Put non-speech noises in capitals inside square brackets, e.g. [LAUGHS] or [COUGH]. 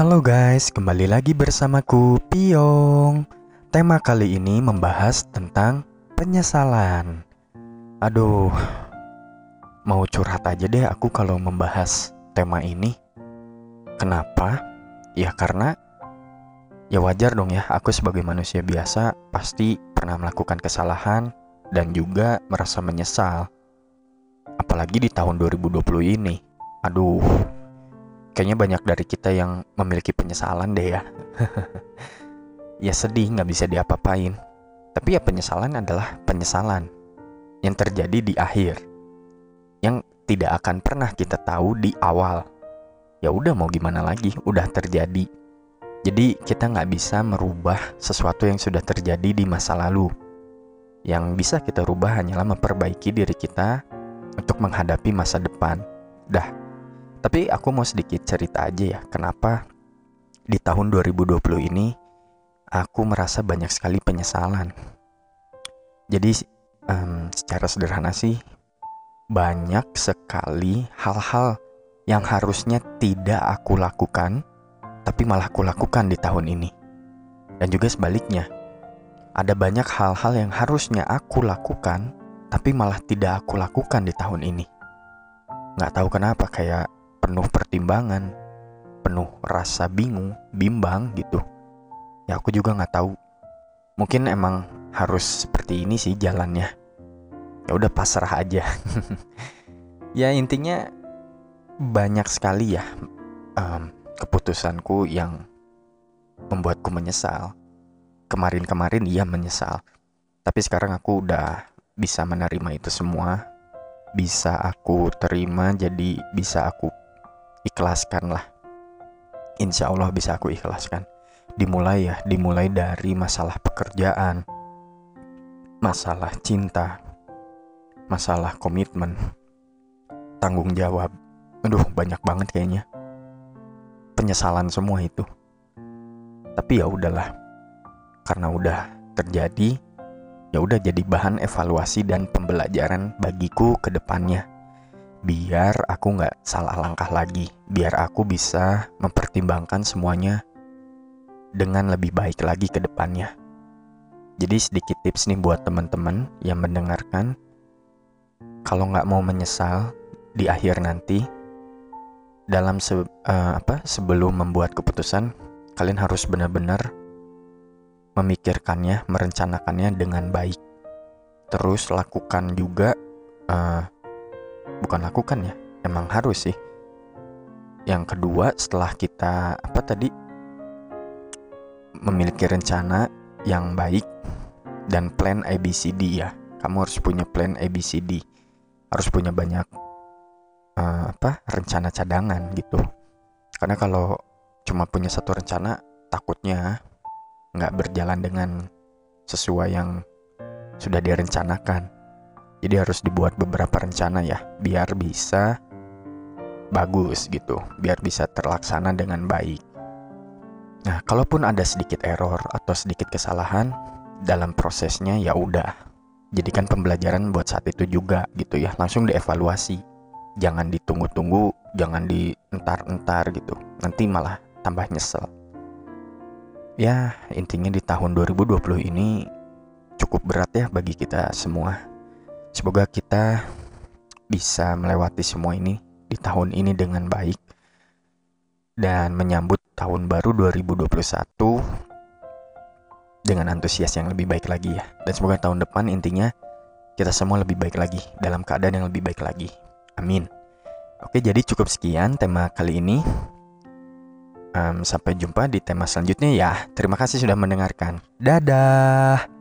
Halo guys, kembali lagi bersamaku Piong. Tema kali ini membahas tentang penyesalan. Aduh, mau curhat aja deh aku kalau membahas tema ini. Kenapa? Ya karena ya wajar dong ya, aku sebagai manusia biasa pasti pernah melakukan kesalahan dan juga merasa menyesal. Apalagi di tahun 2020 ini. Aduh, kayaknya banyak dari kita yang memiliki penyesalan deh ya. [LAUGHS] ya sedih nggak bisa diapa-apain. Tapi ya penyesalan adalah penyesalan yang terjadi di akhir. Yang tidak akan pernah kita tahu di awal. Ya udah mau gimana lagi, udah terjadi. Jadi kita nggak bisa merubah sesuatu yang sudah terjadi di masa lalu. Yang bisa kita rubah hanyalah memperbaiki diri kita untuk menghadapi masa depan. Dah, tapi aku mau sedikit cerita aja ya, kenapa di tahun 2020 ini aku merasa banyak sekali penyesalan. Jadi um, secara sederhana sih banyak sekali hal-hal yang harusnya tidak aku lakukan, tapi malah aku lakukan di tahun ini. Dan juga sebaliknya, ada banyak hal-hal yang harusnya aku lakukan, tapi malah tidak aku lakukan di tahun ini. Nggak tahu kenapa, kayak penuh pertimbangan, penuh rasa bingung, bimbang gitu. Ya aku juga nggak tahu. Mungkin emang harus seperti ini sih jalannya. Ya udah pasrah aja. [LAUGHS] ya intinya banyak sekali ya um, keputusanku yang membuatku menyesal. Kemarin-kemarin iya menyesal. Tapi sekarang aku udah bisa menerima itu semua. Bisa aku terima jadi bisa aku ikhlaskan lah insya Allah bisa aku ikhlaskan. Dimulai ya dimulai dari masalah pekerjaan masalah cinta masalah komitmen tanggung jawab. Aduh banyak banget kayaknya. Penyesalan semua itu. Tapi ya udahlah. Karena udah terjadi ya udah jadi bahan evaluasi dan pembelajaran bagiku ke depannya biar aku nggak salah langkah lagi, biar aku bisa mempertimbangkan semuanya dengan lebih baik lagi ke depannya. Jadi sedikit tips nih buat teman-teman yang mendengarkan, kalau nggak mau menyesal di akhir nanti, dalam se uh, apa sebelum membuat keputusan, kalian harus benar-benar memikirkannya, merencanakannya dengan baik. Terus lakukan juga uh, bukan lakukan ya? Emang harus sih. Yang kedua setelah kita apa tadi? Memiliki rencana yang baik dan plan ABCD ya. Kamu harus punya plan ABCD harus punya banyak uh, apa rencana cadangan gitu. Karena kalau cuma punya satu rencana takutnya nggak berjalan dengan sesuai yang sudah direncanakan jadi harus dibuat beberapa rencana ya, biar bisa bagus gitu, biar bisa terlaksana dengan baik. Nah, kalaupun ada sedikit error atau sedikit kesalahan dalam prosesnya ya udah. Jadikan pembelajaran buat saat itu juga gitu ya, langsung dievaluasi. Jangan ditunggu-tunggu, jangan dientar-entar gitu. Nanti malah tambah nyesel. Ya, intinya di tahun 2020 ini cukup berat ya bagi kita semua Semoga kita bisa melewati semua ini di tahun ini dengan baik dan menyambut tahun baru 2021 dengan antusias yang lebih baik lagi ya. Dan semoga tahun depan intinya kita semua lebih baik lagi dalam keadaan yang lebih baik lagi. Amin. Oke, jadi cukup sekian tema kali ini. Um, sampai jumpa di tema selanjutnya ya. Terima kasih sudah mendengarkan. Dadah.